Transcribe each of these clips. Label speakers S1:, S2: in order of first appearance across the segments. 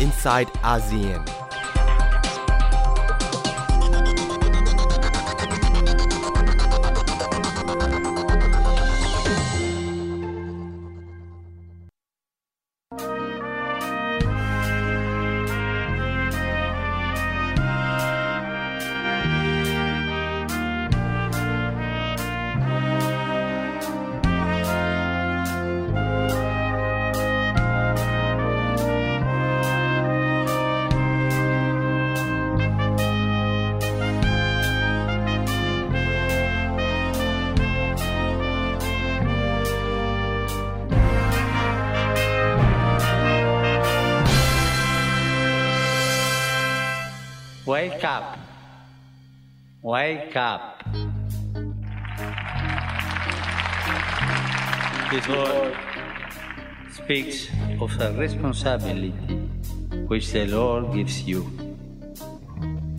S1: inside ASEAN.
S2: Wake up. Wake up. This word speaks of the responsibility which the Lord gives you.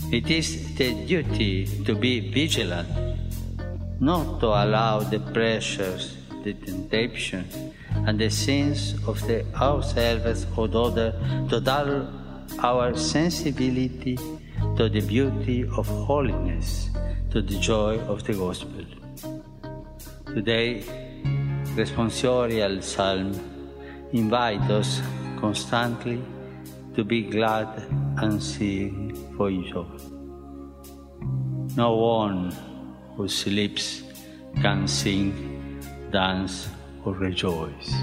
S2: It is the duty to be vigilant, not to allow the pressures, the temptations, and the sins of the ourselves or other to dull our sensibility to the beauty of holiness, to the joy of the gospel. Today, responsorial psalm invite us constantly to be glad and sing for joy. No one who sleeps can sing, dance, or rejoice.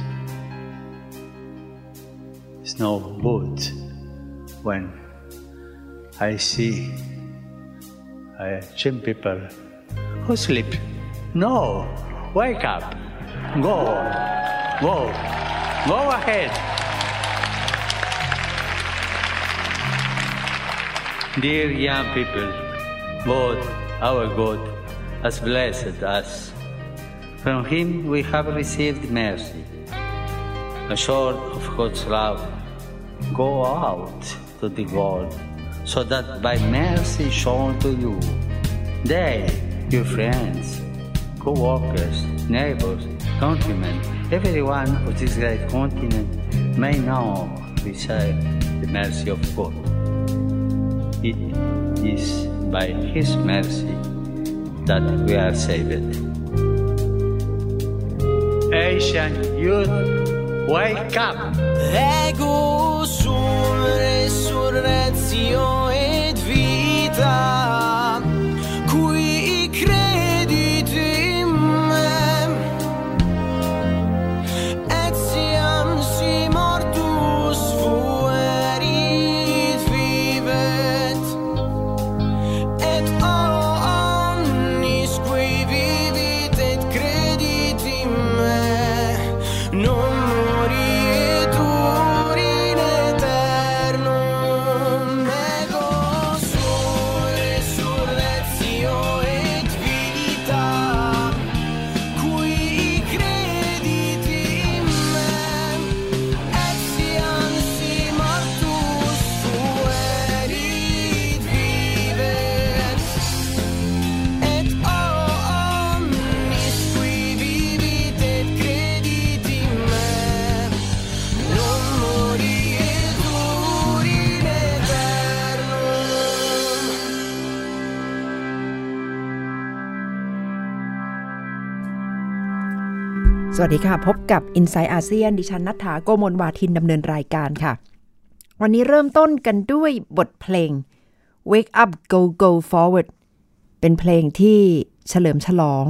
S2: It's no good when I see uh, gym people who sleep. No, wake up, go, go, go ahead. Dear young people, God, our God, has blessed us. From Him we have received mercy, Assured of God's love. Go out to the world, so that by mercy shown to you, they, your friends, co-workers, neighbors, countrymen, everyone of this great continent may now receive the mercy of God. It is by His mercy that we are saved. Asian youth, wake up!
S3: Ego sum Correzione e vita.
S4: สวัสดีค่ะ พบกับ i n s i ซต์อาเซียนดิฉันนัฐาโกโมลวาทินดำเนินรายการค่ะ วันนี้เริ่มต้นกันด้วยบทเพลง Wake Up Go Go Forward เป็นเพลงที่เฉลิมฉลอง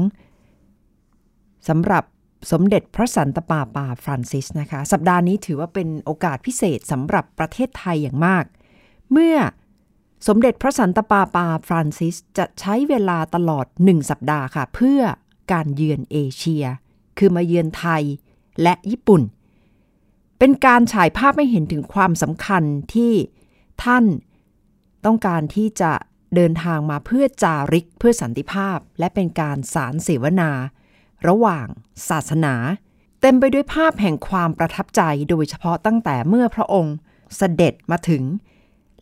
S4: สำหรับสมเด็จพระสันตะปาปาฟรานซิสนะคะ สัปดาห์นี้ถือว่าเป็นโอกาสพิเศษสำหรับประเทศไทยอย่างมาก เมื่อสมเด็จพระสันตะปาปาฟรานซิสจะใช้เวลาตลอด 1 สัปดาห์ค่ะ เพื่อการเยือนเอเชีย คือมาเยือนไทยและญี่ปุ่น เป็นการฉายภาพให้เห็นถึงความสำคัญที่ท่านต้องการที่จะเดินทางมาเพื่อจาริกเพื่อสันติภาพ และเป็นการสารเสวนา ระหว่างศาสนา เต็มไปด้วยภาพแห่งความประทับใจโดยเฉพาะตั้งแต่เมื่อพระองค์เสด็จมาถึง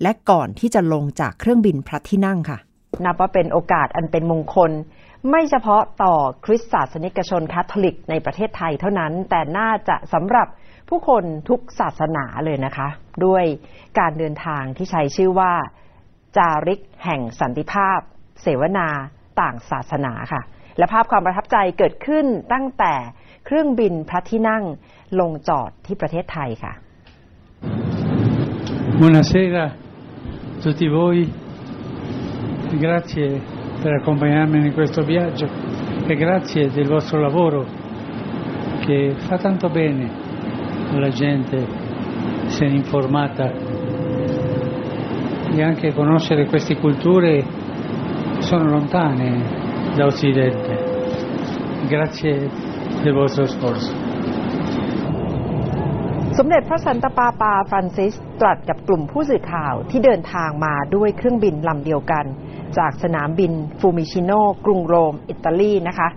S4: และก่อนที่จะลงจากเครื่องบินพระที่นั่งค่ะ นับว่าเป็นโอกาสอันเป็นมงคล
S5: ไม่เฉพาะต่อคริสตศาสนิกชนคาทอลิกในประเทศไทยเท่านั้น แต่น่าจะสำหรับผู้คนทุกศาสนาเลยนะคะ ด้วยการเดินทางที่ใช้ชื่อว่า จาริกแห่งสันติภาพ เสวนาต่างศาสนาค่ะ และภาพความประทับใจเกิดขึ้นตั้งแต่เครื่องบินพระที่นั่งลงจอดที่ประเทศไทยค่ะ
S1: Buonasera tutti voi, grazie per accompagnarmi in questo viaggio e grazie del vostro lavoro che fa tanto bene alla gente essere informata e anche conoscere queste culture che sono lontane da Occidente. Grazie del vostro sforzo.
S5: สมเด็จพระสันตะปาปาฟรานซิสตรัสกับกลุ่มผู้สื่อข่าวที่เดินทางมาด้วยเครื่องบินลำเดียวกัน จากสนามบินฟิวมิชิโนกรุงโรม อิตาลีนะคะ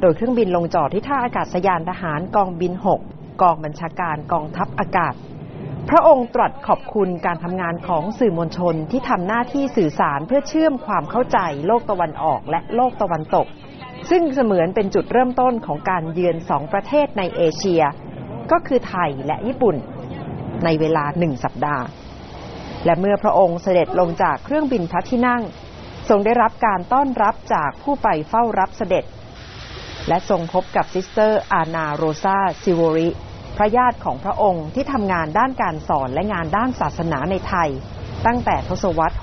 S5: โดยเครื่องบินลงจอดที่ท่าอากาศยานทหารกองบิน 6 กองบัญชาการกองทัพอากาศ พระองค์ตรัสขอบคุณการทำงานของสื่อมวลชนที่ทำหน้าที่สื่อสารเพื่อเชื่อมความเข้าใจโลกตะวันออกและโลกตะวันตก ซึ่งเสมือนเป็นจุดเริ่มต้นของการเยือนสองประเทศในเอเชีย ก็คือไทยและญี่ปุ่น ในเวลาหนึ่งสัปดาห์และเมื่อพระองค์เสด็จลงจากเครื่องบินพระที่นั่ง ทรงได้รับการต้อนรับจากผู้ไปเฝ้ารับเสด็จ และทรงพบกับซิสเตอร์อานาโรซาซิโวรี พระญาติของพระองค์ที่ทำงานด้านการสอนและงานด้านศาสนาในไทย ตั้งแต่ทศวรรษ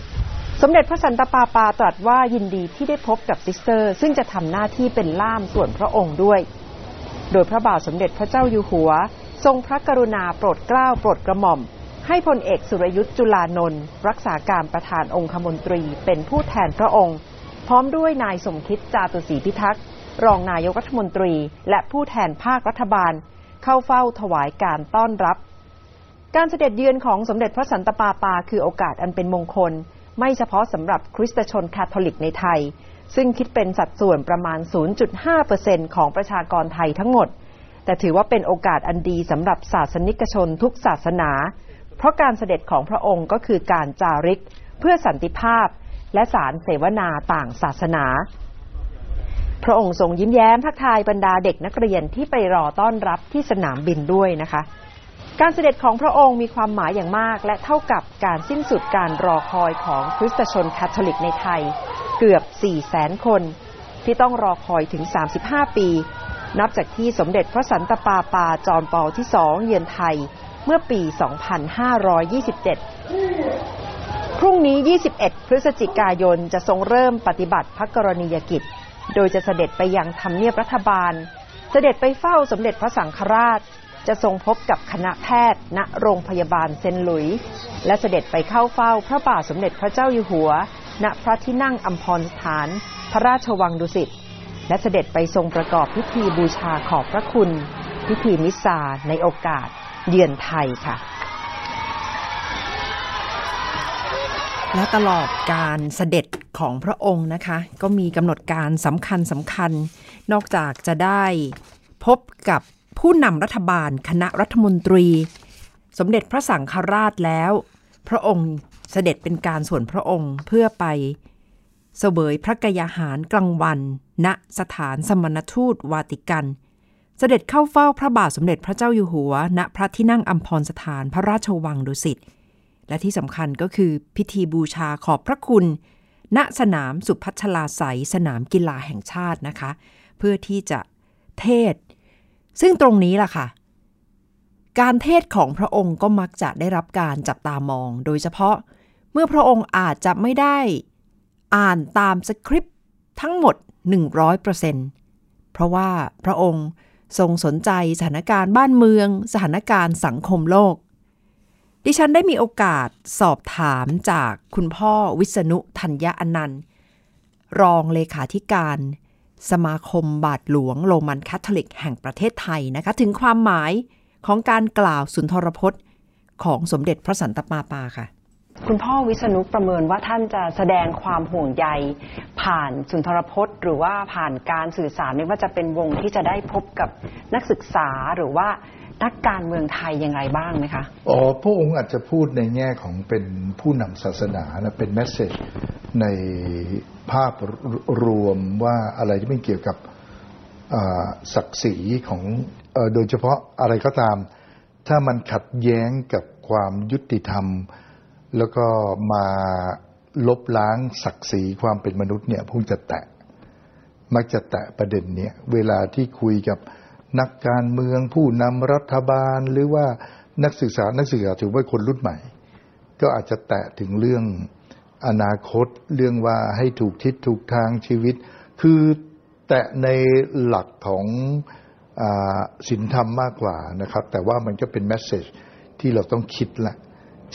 S5: 60 สมเด็จพระสันตะปาปาตรัสว่ายินดีที่ได้พบกับซิสเตอร์ ซึ่งจะทำหน้าที่เป็นล่ามส่วนพระองค์ด้วย โดยพระบาทสมเด็จพระเจ้าอยู่หัว ทรงพระกรุณาโปรดเกล้าโปรดกระหม่อม ให้พลเอกสุรยุทธ์จุลานนท์รักษาการประธานองคมนตรีเป็นผู้แทนพระองค์ พร้อมด้วยนายสมคิดจาตุศรีพิทักษ์รองนายกรัฐมนตรี และผู้แทนภาครัฐบาล เข้าเฝ้าถวายการต้อนรับ การเสด็จเยือนของสมเด็จพระสันตะปาปาคือโอกาสอันเป็นมงคล ไม่เฉพาะสำหรับคริสตชนคาทอลิกในไทย ซึ่งคิดเป็นสัดส่วนประมาณ 0.5%ของประชากรไทยทั้งหมด แต่ถือว่าเป็นโอกาสอันดีสำหรับศาสนิกชนทุกศาสนา เพราะการเสด็จของพระองค์ก็คือการจาริกเพื่อสันติภาพ และสานเสวนาต่างศาสนา พระองค์ทรงยิ้มแย้มทักทายบรรดาเด็กนักเรียนที่ไปรอต้อนรับที่สนามบินด้วยนะคะ การเสด็จของพระองค์มีความหมายอย่างมาก และเท่ากับการสิ้นสุดการรอคอยของคริสตชนคาทอลิกในไทย เกือบ4แสนคน ที่ต้องรอคอยถึง 35 ปี นับจากที่สมเด็จพระสันตะปาปาจอมปอที่สองเยือนไทย เมื่อปี 2527 พรุ่งนี้ 21 พฤศจิกายนจะทรงเริ่มปฏิบัติพระกรณียกิจ โดยจะเสด็จไปยังทำเนียบรัฐบาล เสด็จไปเฝ้าสมเด็จพระสังฆราช จะทรงพบกับคณะแพทย์ ณ โรงพยาบาลเซนหลุย และเสด็จไปเข้าเฝ้าพระบาทสมเด็จพระเจ้าอยู่หัว ณ พระที่นั่งอัมพรสถาน พระราชวังดุสิต และเสด็จไปทรงประกอบพิธีบูชาขอบพระคุณพิธีมิสซาในโอกาส เยือนไทยค่ะ และตลอดการเสด็จของพระองค์นะคะ ก็มีกำหนดการสำคัญสำคัญ นอกจากจะได้พบกับผู้นำรัฐบาลคณะรัฐมนตรี สมเด็จพระสังฆราชแล้ว พระองค์เสด็จเป็นการส่วนพระองค์เพื่อไปเสวยพระกยาหารกลางวัน ณสถานสมณทูตวาติกัน เสด็จเข้าเฝ้าพระบาทสมเด็จพระเจ้าอยู่หัว ณพระที่นั่งอัมพรสถานพระราชวังดุสิตและที่สำคัญก็คือพิธีบูชาขอบพระคุณ ณสนามสุพัชลาไสสนามกีฬาแห่งชาตินะคะ เพื่อที่จะเทศ ซึ่งตรงนี้ล่ะค่ะ การเทศของพระองค์ก็มักจะได้รับการจับตามอง โดยเฉพาะเมื่อพระองค์อาจจะไม่ได้อ่านตามสคริปต์ทั้งหมด 100%เพราะว่าพระองค์ ทรงสนใจสถานการณ์บ้านเมือง สถานการณ์สังคมโลก ดิฉันได้มีโอกาสสอบถามจากคุณพ่อวิษณุธัญญาอนันต์ รองเลขาธิการ สมาคมบาทหลวงโรมันคาทอลิกแห่งประเทศไทยนะคะ ถึงความหมายของการกล่าวสุนทรพจน์ ของสมเด็จพระสันตะปาปาค่ะ คุณพ่อวิษณุประเมินว่าท่านจะแสดงความห่วงใย ผ่านสุนทรพจน์ หรือว่าผ่านการสื่อสารไม่ว่าจะเป็นวงที่จะได้พบกับนักศึกษาหรือว่า
S4: นักการเมืองไทยอย่างไรบ้างไหมคะ
S6: อ๋อพระองค์อาจจะพูดในแง่ของเป็นผู้นำศาสนานะเป็นแมสเซจในภาพรวมว่าอะไรที่ไม่เกี่ยวกับศักดิ์ศรีของอโดยเฉพาะอะไรก็ตาม ถ้ามันขัดแย้งกับความยุติธรรม แล้วก็มาลบล้างศักดิ์ศรีความเป็นมนุษย์เนี่ยพุ่งจะแตะ มักจะแตะประเด็นเนี้ยเวลาที่คุยกับนักการเมืองผู้นำรัฐบาลหรือว่านักศึกษานักศึกษาถือว่าคนรุ่นใหม่ ก็อาจจะแตะถึงเรื่องอนาคตเรื่องว่าให้ถูกทิศถูกทางชีวิต คือแตะในหลักของศีลธรรมมากกว่านะครับ แต่ว่ามันก็เป็นแมสเซจที่เราต้องคิดแหละ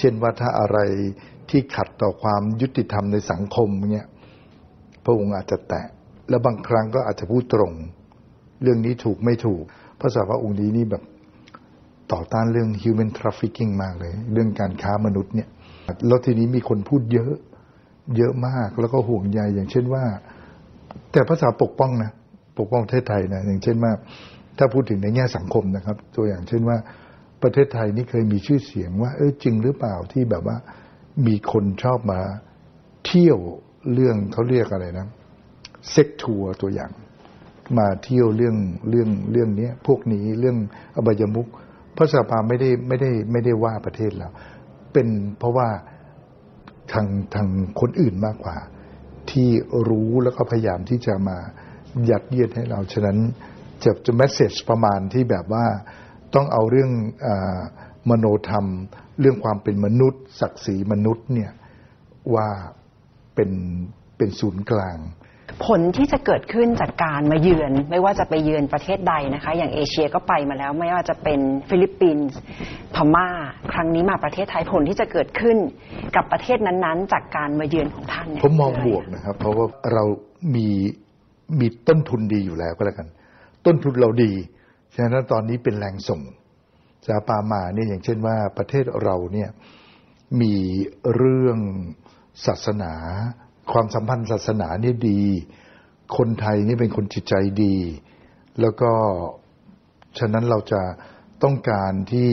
S6: เช่นว่าถ้าอะไรที่ขัดต่อความยุติธรรมในสังคมเนี่ยพระองค์อาจจะแตะ และบางครั้งก็อาจจะพูดตรง เรื่องนี้ถูกไม่ถูกพระสาวะองค์นี้นี่แบบต่อต้านเรื่อง human trafficking มากเลย เรื่องการค้ามนุษย์เนี่ยแล้วทีนี้มีคนพูดเยอะ เยอะมากแล้วก็ห่วงใยอย่างเช่นว่า แต่ภาษาปกป้องนะปกป้องประเทศไทยนะอย่างเช่นว่า ถ้าพูดถึงในแง่สังคมนะครับ ตัวอย่างเช่นว่า ประเทศไทยนี่เคยมีชื่อเสียงว่า เออจริงหรือเปล่าที่แบบว่า มีคนชอบมาเที่ยวเรื่องเขาเรียกอะไรนะเซ็กทัวร์ตัวอย่าง มาเที่ยวเรื่องเรื่องเรื่องนี้พวกนี้เรื่องอบายมุกพระสภาไม่ได้ไม่ได้ไม่ได้ว่าประเทศเราเป็นเพราะว่าทางทางคนอื่นมากกว่า ที่รู้แล้วก็พยายามที่จะมายัดเยียดให้เรา ฉะนั้นจะจะแมสเซจประมาณที่แบบว่า ต้องเอาเรื่องอามโนธรรม เรื่องความเป็นมนุษย์ ศักดิ์ศรีมนุษย์เนี่ยว่าเป็นเป็นศูนย์กลาง
S4: ผลที่จะเกิดขึ้นจากการมาเยือน ไม่ว่าจะไปเยือนประเทศใดนะคะ อย่างเอเชียก็ไปมาแล้ว ไม่ว่าจะเป็นฟิลิปปินส์พม่า ครั้งนี้มาประเทศไทยผลที่จะเกิดขึ้นกับประเทศนั้นๆ จากการมาเยือนของท่านเนี่ย
S6: ผมมอง
S4: คืะไร
S6: บวกนะครับ เพราะว่าเรามีมีต้นทุนดีอยู่แล้วก็แล้วกัน ต้นทุนเราดี ฉะนั้นตอนนี้เป็นแรงส่งสาปามาเนี่ยอย่างเช่นว่าประเทศเราเนี่ยมีเรื่องศาสนา ความสัมพันธ์ศาสนาเนี่ยดี คนไทยนี่เป็นคนจิตใจดี แล้วก็ฉะนั้นเราจะต้องการที่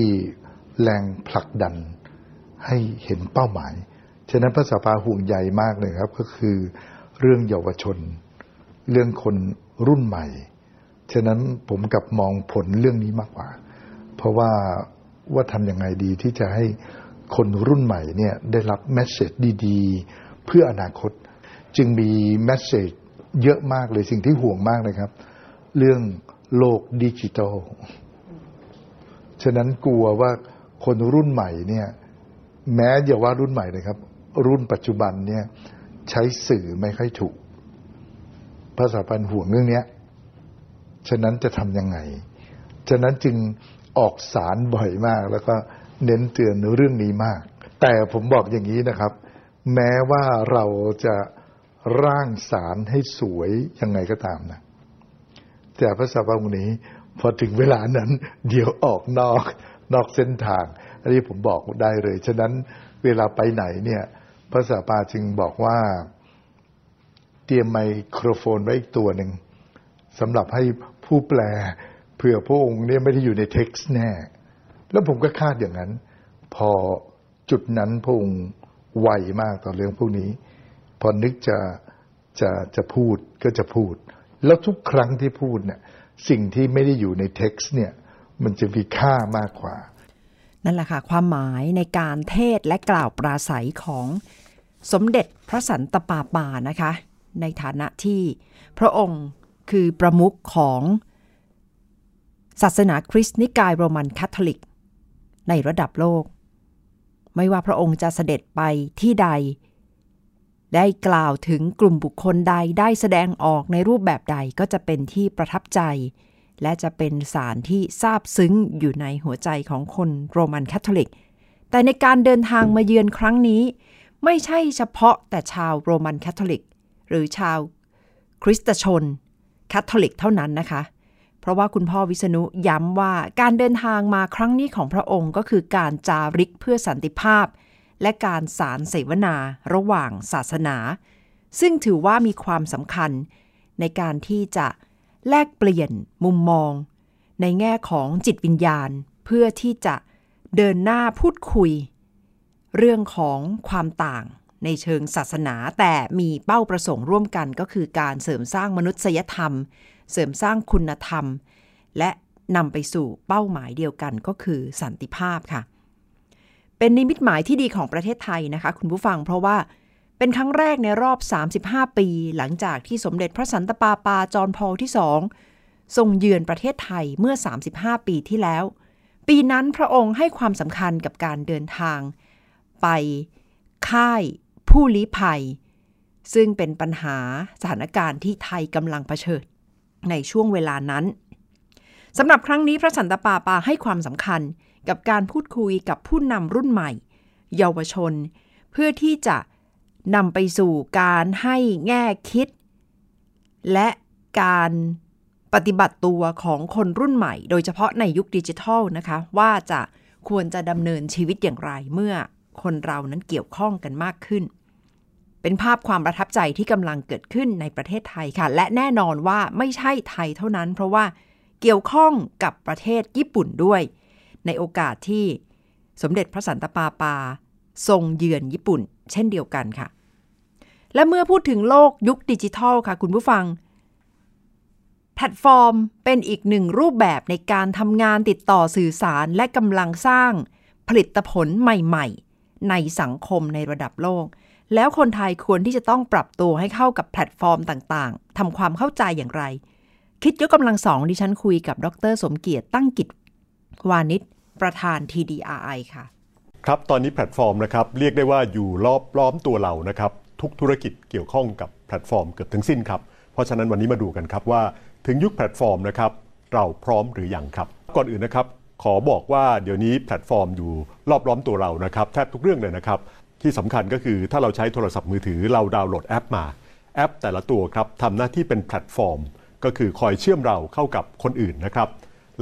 S6: แรงผลักดันให้เห็นเป้าหมาย ฉะนั้นพระสภาห่วงใยมากเลยครับ ก็คือเรื่องเยาวชน เรื่องคนรุ่นใหม่ ฉะนั้นผมกลับมองผลเรื่องนี้มากกว่า เพราะว่าว่าทำยังไงดีที่จะให้คนรุ่นใหม่เนี่ยได้รับแมสเซจดีๆ เพื่ออนาคต จึงมีแมสเซจเยอะมากเลยสิ่งที่ห่วงมากเลยครับ เรื่องโลกดิจิทัลฉะนั้นกลัวว่าคนรุ่นใหม่เนี่ยแม้อย่าว่ารุ่นใหม่เลยครับ รุ่นปัจจุบันเนี่ยใช้สื่อไม่ค่อยถูก ภาษาพันห่วงเรื่องเนี้ย ฉะนั้นจะทำยังไง ฉะนั้นจึงออกสารบ่อยมาก แล้วก็เน้นเตือนเรื่องนี้มาก แต่ผมบอกอย่างนี้นะครับ แม้ว่าเราจะร่างสารให้สวยยังไงก็ตามนะแต่พระสัพพงนี้พอถึงเวลานั้น เดี๋ยวออกนอกนอกเส้นทาง อันนี้ผมบอกได้เลย ฉะนั้นเวลาไปไหนเนี่ยพระสัพพะจึงบอกว่า เตรียมไมโครโฟนไว้อีกตัวหนึ่ง สำหรับให้ผู้แปลเผื่อพระองค์เนี่ยไม่ได้อยู่ในเท็กซ์แน่ แล้วผมก็คาดอย่างนั้น พอจุดนั้นพระองค์ไวมากต่อเรื่องพวกนี้ พอนึกจะจะจะพูดก็จะพูด แล้วทุกครั้งที่พูดเนี่ยสิ่งที่ไม่ได้อยู่ในเท็กซ์เนี่ยมันจะมีค่ามากกว่า
S4: นั่นแหละค่ะความหมายในการเทศน์และกล่าวปราศรัยของสมเด็จพระสันตะปาปานะคะ ในฐานะที่พระองค์ คือประมุขของศาสนาคริสต์นิกายโรมันคาทอลิก ในระดับโลก ไม่ว่าพระองค์จะเสด็จไปที่ใด ได้กล่าวถึงกลุ่มบุคคลใดได้แสดงออกในรูปแบบใดก็จะเป็นที่ประทับใจ และจะเป็นสารที่ซาบซึ้งอยู่ในหัวใจของคนโรมันคาทอลิก แต่ในการเดินทางมาเยือนครั้งนี้ ไม่ใช่เฉพาะแต่ชาวโรมันคาทอลิก หรือชาวคริสตชน คาทอลิกเท่านั้นนะคะ เพราะว่าคุณพ่อวิษณุย้ำว่าการเดินทางมาครั้งนี้ของพระองค์ก็คือการจาริกเพื่อสันติภาพ และการสารเสวนาระหว่างศาสนา ซึ่งถือว่ามีความสำคัญในการที่จะแลกเปลี่ยนมุมมอง ในแง่ของจิตวิญญาณ เพื่อที่จะเดินหน้าพูดคุย เรื่องของความต่าง ในเชิงศาสนาแต่มีเป้าประสงค์ร่วมกันก็คือการเสริมสร้างมนุษยธรรม เสริมสร้างคุณธรรม และนำไปสู่เป้าหมายเดียวกันก็คือสันติภาพค่ะ เป็นนิมิตหมายที่ดีของประเทศไทยนะคะ คุณผู้ฟังเพราะว่าเป็นครั้งแรกในรอบ 35 ปี หลังจากที่สมเด็จพระสันตะปาปาจอห์นพอลที่สองทรงเยือนประเทศไทยเมื่อ 35 ปีที่แล้ว ปีนั้นพระองค์ให้ความสำคัญกับการเดินทาง ไปค่าย ผู้ลี้ภัย ซึ่งเป็นปัญหาสถานการณ์ที่ไทยกำลังเผชิญในช่วงเวลานั้นสำหรับครั้งนี้พระสันตะปาปาให้ความสำคัญกับการพูดคุยกับผู้นำรุ่นใหม่ เยาวชน เพื่อที่จะนำไปสู่การให้แง่คิด และการปฏิบัติตัวของคนรุ่นใหม่ โดยเฉพาะในยุคดิจิทัลนะคะ ว่าจะควรจะดำเนินชีวิตอย่างไรเมื่อคนเรานั้นเกี่ยวข้องกันมากขึ้น เป็นภาพความประทับใจที่กำลังเกิดขึ้นในประเทศไทยค่ะ และแน่นอนว่าไม่ใช่ไทยเท่านั้น เพราะว่าเกี่ยวข้องกับประเทศญี่ปุ่นด้วย ในโอกาสที่สมเด็จพระสันตะปาปา ทรงเยือนญี่ปุ่น เช่นเดียวกันค่ะ และเมื่อพูดถึงโลกยุคดิจิทัลค่ะ คุณผู้ฟัง แพลตฟอร์มเป็นอีกหนึ่งรูปแบบในการทำงานติดต่อสื่อสารและกำลังสร้างผลิตผลใหม่ ๆ ในสังคมในระดับโลก แล้วคนไทยควรที่จะต้องปรับตัวให้เข้ากับแพลตฟอร์มต่างๆทำความเข้าใจอย่างไร คิดยกกำลังสองดิฉันคุยกับดร สมเกียรติตั้งกิจวานิชย์ประธาน TDRI ค่ะ
S7: ครับตอนนี้แพลตฟอร์มนะครับ เรียกได้ว่าอยู่รอบล้อมตัวเรานะครับ ทุกธุรกิจเกี่ยวข้องกับแพลตฟอร์มเกือบทั้งสิ้นครับ เพราะฉะนั้นวันนี้มาดูกันครับว่า ถึงยุคแพลตฟอร์มนะครับ เราพร้อมหรือยังครับ ก่อนอื่นนะครับ ขอบอกว่าเดี๋ยวนี้แพลตฟอร์มอยู่รอบล้อมตัวเรานะครับ แทบทุกเรื่องเลยนะครับ ที่สำคัญก็คือถ้าเราใช้โทรศัพท์มือถือเราดาวน์โหลดแอปมา แอปแต่ละตัวครับทำหน้าที่เป็นแพลตฟอร์ม ก็คือคอยเชื่อมเราเข้ากับคนอื่นนะครับ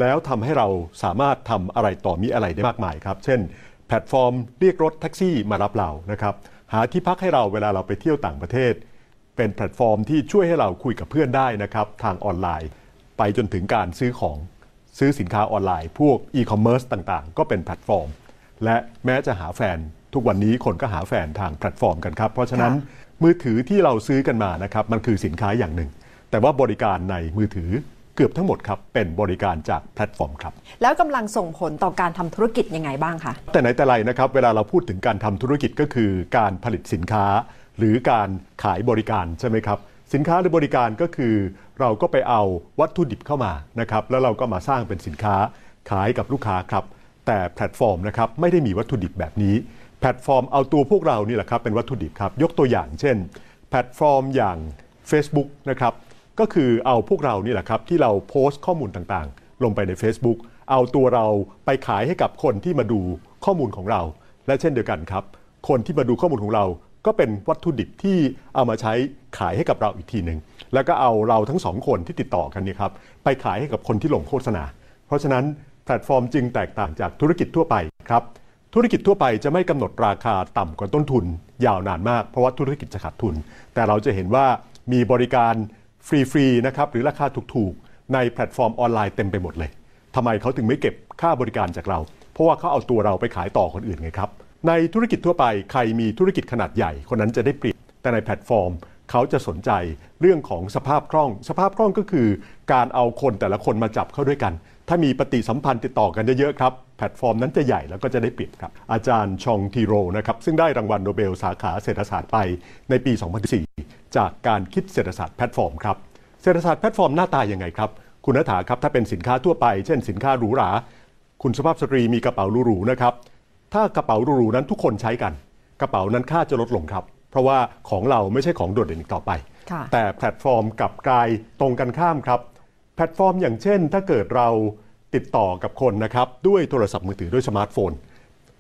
S7: แล้วทำให้เราสามารถทำอะไรต่อมีอะไรได้มากมายครับ เช่น แพลตฟอร์มเรียกรถแท็กซี่มารับเรานะครับ หาที่พักให้เราเวลาเราไปเที่ยวต่างประเทศ เป็นแพลตฟอร์มที่ช่วยให้เราคุยกับเพื่อนได้นะครับทางออนไลน์ ไปจนถึงการซื้อของซื้อสินค้าออนไลน์ พวกอีคอมเมิร์ซต่างๆ ก็เป็นแพลตฟอร์ม และแม้จะหาแฟน ทุกวันนี้คนก็หาแฟนทางแพลตฟอร์มกันครับ เพราะฉะนั้นมือถือที่เราซื้อกันมานะครับมันคือสินค้าอย่างหนึ่ง แต่ว่าบริการในมือถือเกือบทั้งหมดครับ เป็นบริการจากแพลตฟอร์มครับ
S4: แล้วกำลังส่งผลต่อการทำธุรกิจยังไงบ้างคะ
S7: แต่ไหนแต่ไรนะครับ เวลาเราพูดถึงการทำธุรกิจก็คือการผลิตสินค้า หรือการขายบริการใช่ไหมครับสินค้าหรือบริการก็คือ เราก็ไปเอาวัตถุดิบเข้ามานะครับแล้วเราก็มาสร้างเป็นสินค้าขายกับลูกค้าครับ แต่แพลตฟอร์มนะครับไม่ได้มีวัตถุดิบแบบนี้ แพลตฟอร์มเอาตัวพวกเรานี่แหละครับเป็นวัตถุดิบครับ ยกตัวอย่างเช่น แพลตฟอร์มอย่าง Facebook นะครับก็คือเอาพวกเรานี่แหละครับที่เราโพสต์ข้อมูลต่างๆ ลงไปใน Facebook เอาตัวเราไปขายให้กับคนที่มาดูข้อมูลของเรา และเช่นเดียวกันครับ คนที่มาดูข้อมูลของเรา ก็เป็นวัตถุดิบที่เอามาใช้ขายให้กับเราอีกทีหนึ่งแล้วก็เอาเราทั้งสองคนที่ติดต่อกันนี่ครับไปขายให้กับคนที่ลงโฆษณา เพราะฉะนั้นแพลตฟอร์มจึงแตกต่างจากธุรกิจทั่วไปครับ ธุรกิจทั่วไปจะไม่กำหนดราคาต่ำกว่าต้นทุน ยาวนานมาก เพราะว่าธุรกิจจะขาดทุน แต่เราจะเห็นว่ามีบริการฟรีๆนะครับหรือราคาถูกๆ ในแพลตฟอร์มออนไลน์เต็มไปหมดเลยทำไมเขาถึงไม่เก็บค่าบริการจากเรา เพราะว่าเขาเอาตัวเราไปขายต่อคนอื่นไงครับ ในธุรกิจทั่วไปใครมีธุรกิจขนาดใหญ่คนนั้นจะได้เปรียบแต่ในแพลตฟอร์มเขาจะสนใจเรื่องของสภาพคล่อง สภาพคล่องก็คือ การเอาคนแต่ละคนมาจับเข้าด้วยกัน ถ้ามีปฏิสัมพันธ์ติดต่อกันเยอะๆครับ แพลตฟอร์มนั้นจะใหญ่แล้วก็จะได้เปรียบครับ อาจารย์ฌองทีโรลนะครับซึ่งได้รางวัลโนเบลสาขาเศรษฐศาสตร์ไปในปี 2004 จากการคิดเศรษฐศาสตร์แพลตฟอร์มครับเศรษฐศาสตร์แพลตฟอร์มหน้าตายังไงครับ คุณณัฏฐาครับถ้าเป็นสินค้าทั่วไป เช่นสินค้าหรูหราคุณสุภาพสตรีมีกระเป๋าหรูๆนะครับถ้ากระเป๋าหรูๆนั้นทุกคนใช้กัน กระเป๋านั้นค่าจะลดลงครับ เพราะว่าของเราไม่ใช่ของโดดเด่นอีกต่อไป
S4: ค่ะ
S7: แต่แพลตฟอร์มกลับกลายตรงกันข้ามครับ แพลตฟอร์มอย่างเช่น ถ้าเกิดเรา ติดต่อกับคนนะครับด้วยโทรศัพท์มือถือด้วยสมาร์ทโฟน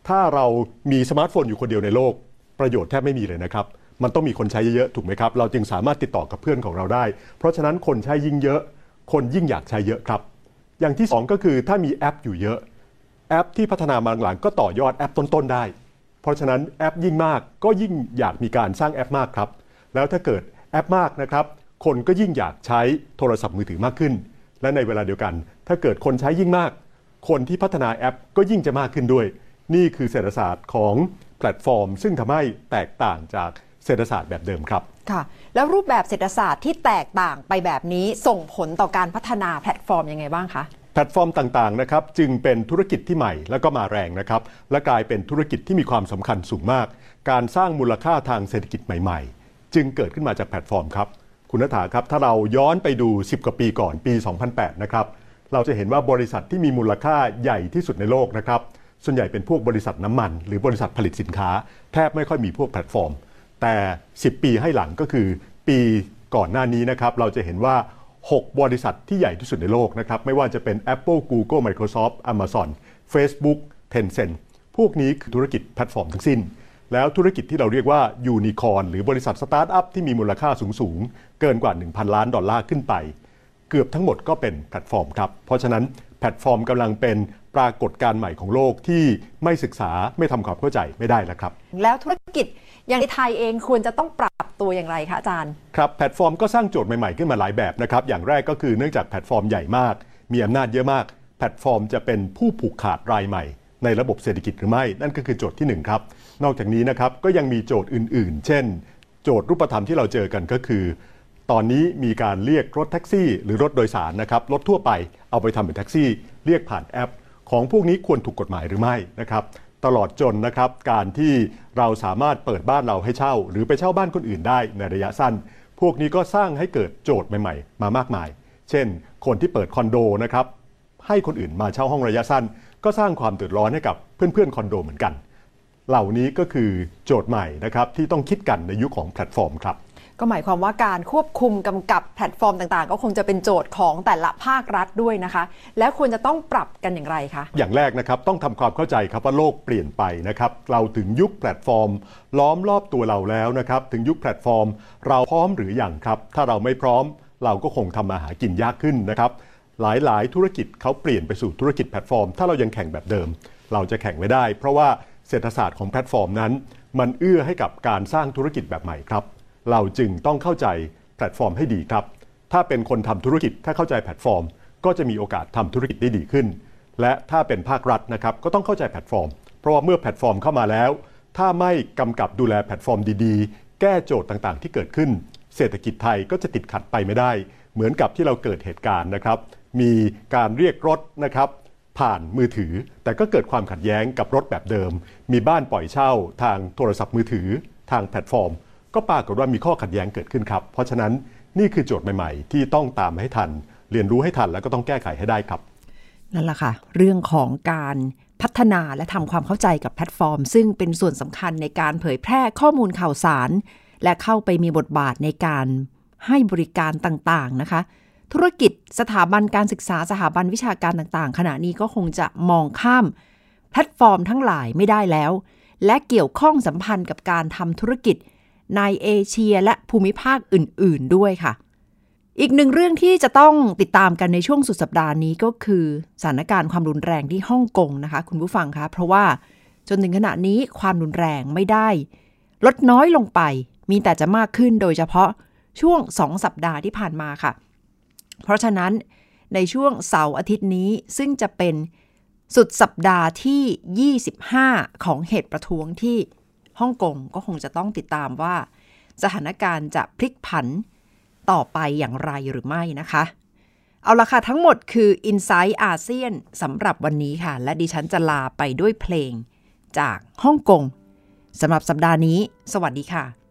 S7: ถ้าเรามีสมาร์ทโฟนอยู่คนเดียวในโลก ประโยชน์แทบไม่มีเลยนะครับ มันต้องมีคนใช้เยอะๆถูกไหมครับ เราจึงสามารถติดต่อกับเพื่อนของเราได้ เพราะฉะนั้นคนใช้ยิ่งเยอะ คนยิ่งอยากใช้เยอะครับ อย่างที่สองก็คือถ้ามีแอปอยู่เยอะแอปที่พัฒนามาหลังก็ต่อยอดแอปต้นๆได้ เพราะฉะนั้นแอปยิ่งมากก็ยิ่งอยากมีการสร้างแอปมากครับ แล้วถ้าเกิดแอปมากนะครับ คนก็ยิ่งอยากใช้โทรศัพท์มือถือมากขึ้น และในเวลาเดียวกัน ถ้าเกิดคนใช้ยิ่งมาก คนที่พัฒนาแอปก็ยิ่งจะมากขึ้นด้วย นี่คือเศรษฐศาสตร์ของแพลตฟอร์ม ซึ่งทำให้แตกต่างจากเศรษฐศาสตร์แบบเดิมครับ
S4: ค่ะ แล้วรูปแบบเศรษฐศาสตร์ที่แตกต่างไปแบบนี้ส่งผลต่อการพัฒนาแพลตฟอร์มยังไงบ้างคะ
S7: แพลตฟอร์มต่างๆนะครับจึงเป็นธุรกิจที่ใหม่แล้วก็มาแรงนะครับและกลายเป็นธุรกิจที่มีความสำคัญสูงมาก การสร้างมูลค่าทางเศรษฐกิจใหม่ ๆ จึงเกิดขึ้นมาจากแพลตฟอร์มครับคุณนัฐาครับถ้าเราย้อนไปดู 10 กว่าปีก่อนปี 2008 นะครับ เราจะเห็นว่าบริษัทที่มีมูลค่าใหญ่ที่สุดในโลกนะครับ ส่วนใหญ่เป็นพวกบริษัทน้ำมัน หรือบริษัทผลิตสินค้า แทบไม่ค่อยมีพวกแพลตฟอร์ม แต่ 10 ปีให้หลังก็คือปีก่อนหน้านี้นะครับเราจะเห็นว่า 6 บริษัทที่ใหญ่ที่สุดในโลกนะครับไม่ว่าจะเป็น Apple Google Microsoft Amazon Facebook Tencent พวกนี้คือธุรกิจแพลตฟอร์มทั้งสิ้น แล้วธุรกิจที่เราเรียกว่ายูนิคอร์นหรือบริษัทสตาร์ทอัพที่มีมูลค่าสูงๆเกินกว่า 1,000 ล้านดอลลาร์ขึ้นไป เกือบทั้งหมดก็เป็นแพลตฟอร์มครับ เพราะฉะนั้นแพลตฟอร์มกำลังเป็นปรากฏการณ์ใหม่ของโลกที่ไม่ศึกษาไม่ทำความเข้าใจไม่ได้แล้วครับ
S4: แล้วธุรกิจอย่างในไทยเองควรจะต้องปรับตัวอย่างไรคะอาจารย์
S7: ครับแพลตฟอร์มก็สร้างโจทย์ใหม่ๆขึ้นมาหลายแบบนะครับ อย่างแรกก็คือเนื่องจากแพลตฟอร์มใหญ่มาก มีอำนาจเยอะมาก แพลตฟอร์มจะเป็นผู้ผูกขาดรายใหม่ ในระบบเศรษฐกิจหรือไม่ นั่นก็คือโจทย์ที่หนึ่งครับ นอกจากนี้นะครับก็ยังมีโจทย์อื่น ๆ เช่น โจทย์รูปธรรมที่เราเจอกันก็คือ ตอนนี้มีการเรียกรถแท็กซี่ หรือรถโดยสารนะครับรถทั่วไปเอาไปทำเป็นแท็กซี่ เรียกผ่านแอป ของพวกนี้ควรถูกกฎหมายหรือไม่นะครับ ตลอดจนนะครับการที่เราสามารถเปิดบ้านเราให้เช่า หรือไปเช่าบ้านคนอื่นได้ในระยะสั้น พวกนี้ก็สร้างให้เกิดโจทย์ใหม่ๆ มามากมาย เช่น คนที่เปิดคอนโดนะครับให้คนอื่นมาเช่าห้องระยะสั้น ก็สร้างความเดือดร้อนให้กับเพื่อนๆคอนโดเหมือนกัน เหล่านี้ก็คือโจทย์ใหม่นะครับที่ต้องคิดกันในยุคของแพลตฟอร์มครับ
S4: ก็หมายความว่าการควบคุมกำกับแพลตฟอร์มต่างๆ ก็คงจะเป็นโจทย์ของแต่ละภาครัฐด้วยนะคะ แล้วควรจะต้องปรับกันอย่างไรคะ
S7: อย่างแรกนะครับต้องทำความเข้าใจครับว่าโลกเปลี่ยนไปนะครับเราถึงยุคแพลตฟอร์ม ล้อมรอบตัวเราแล้วนะครับถึงยุคแพลตฟอร์ม เราพร้อมหรืออยังครับ ถ้าเราไม่พร้อม เราก็คงทำมาหากินยากขึ้นนะครับหลายๆ ธุรกิจเขาเปลี่ยนไปสู่ธุรกิจแพลตฟอร์ม ถ้าเรายังแข่งแบบเดิม เราจะแข่งไม่ได้ เพราะว่าเศรษฐศาสตร์ของแพลตฟอร์มนั้น มันเอื้อให้กับการสร้างธุรกิจแบบใหม่ครับ เราจึงต้องเข้าใจแพลตฟอร์มให้ดีครับ ถ้าเป็นคนทำธุรกิจถ้าเข้าใจแพลตฟอร์ม ก็จะมีโอกาสทำธุรกิจได้ดีขึ้น และถ้าเป็นภาครัฐนะครับก็ต้องเข้าใจแพลตฟอร์ม เพราะว่าเมื่อแพลตฟอร์มเข้ามาแล้ว ถ้าไม่กำกับดูแลแพลตฟอร์มดีๆ แก้โจทย์ต่างๆ ที่เกิดขึ้น เศรษฐกิจไทยก็จะติดขัดไปไม่ได้ เหมือนกับที่เราเกิดเหตุการณ์นะครับ มีการเรียกรถนะครับผ่านมือถือ แต่ก็เกิดความขัดแย้งกับรถแบบเดิม มีบ้านปล่อยเช่า ทางโทรศัพท์มือถือ ทางแพลตฟอร์ม ก็ปรากฏว่ามีข้อขัดแย้งเกิดขึ้นครับ เพราะฉะนั้นนี่คือโจทย์ใหม่ ๆ ที่ต้องตามให้ทัน เรียนรู้ให้ทันแล้วก็ต้องแก้ไขให้ได้ครับ
S4: นั่นแหละค่ะ เรื่องของการพัฒนาและทำความเข้าใจกับแพลตฟอร์ม ซึ่งเป็นส่วนสำคัญในการเผยแพร่ข้อมูลข่าวสาร และเข้าไปมีบทบาทในการให้บริการต่างๆนะคะ ธุรกิจสถาบันการศึกษาสถาบันวิชาการต่างๆ ขณะนี้ก็คงจะมองข้ามแพลตฟอร์มทั้งหลายไม่ได้แล้ว และเกี่ยวข้องสัมพันธ์กับการทำธุรกิจ ในเอเชียและภูมิภาคอื่น ๆ ด้วยค่ะ อีกหนึ่งเรื่องที่จะต้องติดตามกันในช่วงสุดสัปดาห์นี้ก็คือสถานการณ์ความรุนแรงที่ฮ่องกงนะคะ คุณผู้ฟังคะเพราะว่าจนถึงขณะนี้ความรุนแรงไม่ได้ ลดน้อยลงไป มีแต่จะมากขึ้นโดยเฉพาะช่วงสองสัปดาห์ที่ผ่านมาค่ะ เพราะฉะนั้นในช่วงเสาร์อาทิตย์นี้ซึ่งจะเป็นสุดสัปดาห์ที่ 25 ของเหตุประท้วงที่ ฮ่องกงก็คงจะต้องติดตามว่า สถานการณ์จะพลิกผันต่อไปอย่างไรหรือไม่นะคะ เอาละค่ะ ทั้งหมดคือ i n s i ซต์อาเซียนสำหรับวันนี้ค่ะ และดิฉันจะลาไปด้วยเพลงจากฮ่องกงสำหรับสัปดาห์นี้ สวัสดีค่ะ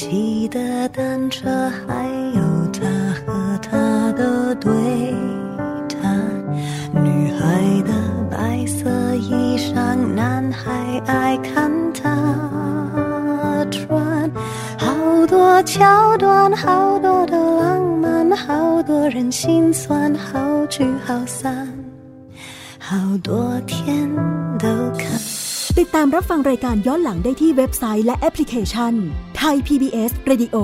S3: 骑的单车，还有他和她的对谈。女孩的白色衣裳，男孩爱看她。
S8: 多桥段，好多的浪漫，好多人心酸，好聚好散，好多天都看。
S9: ติดตามรับฟังรายการย้อนหลังได้ที่เว็บไซต์และแอปพลิเคชัน ไทย PBS Radio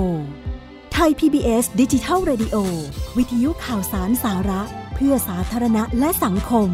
S9: ไทย PBS ดิจิทัล Radio วิทยุข่าวสารสาระ เพื่อสาธารณะและสังคม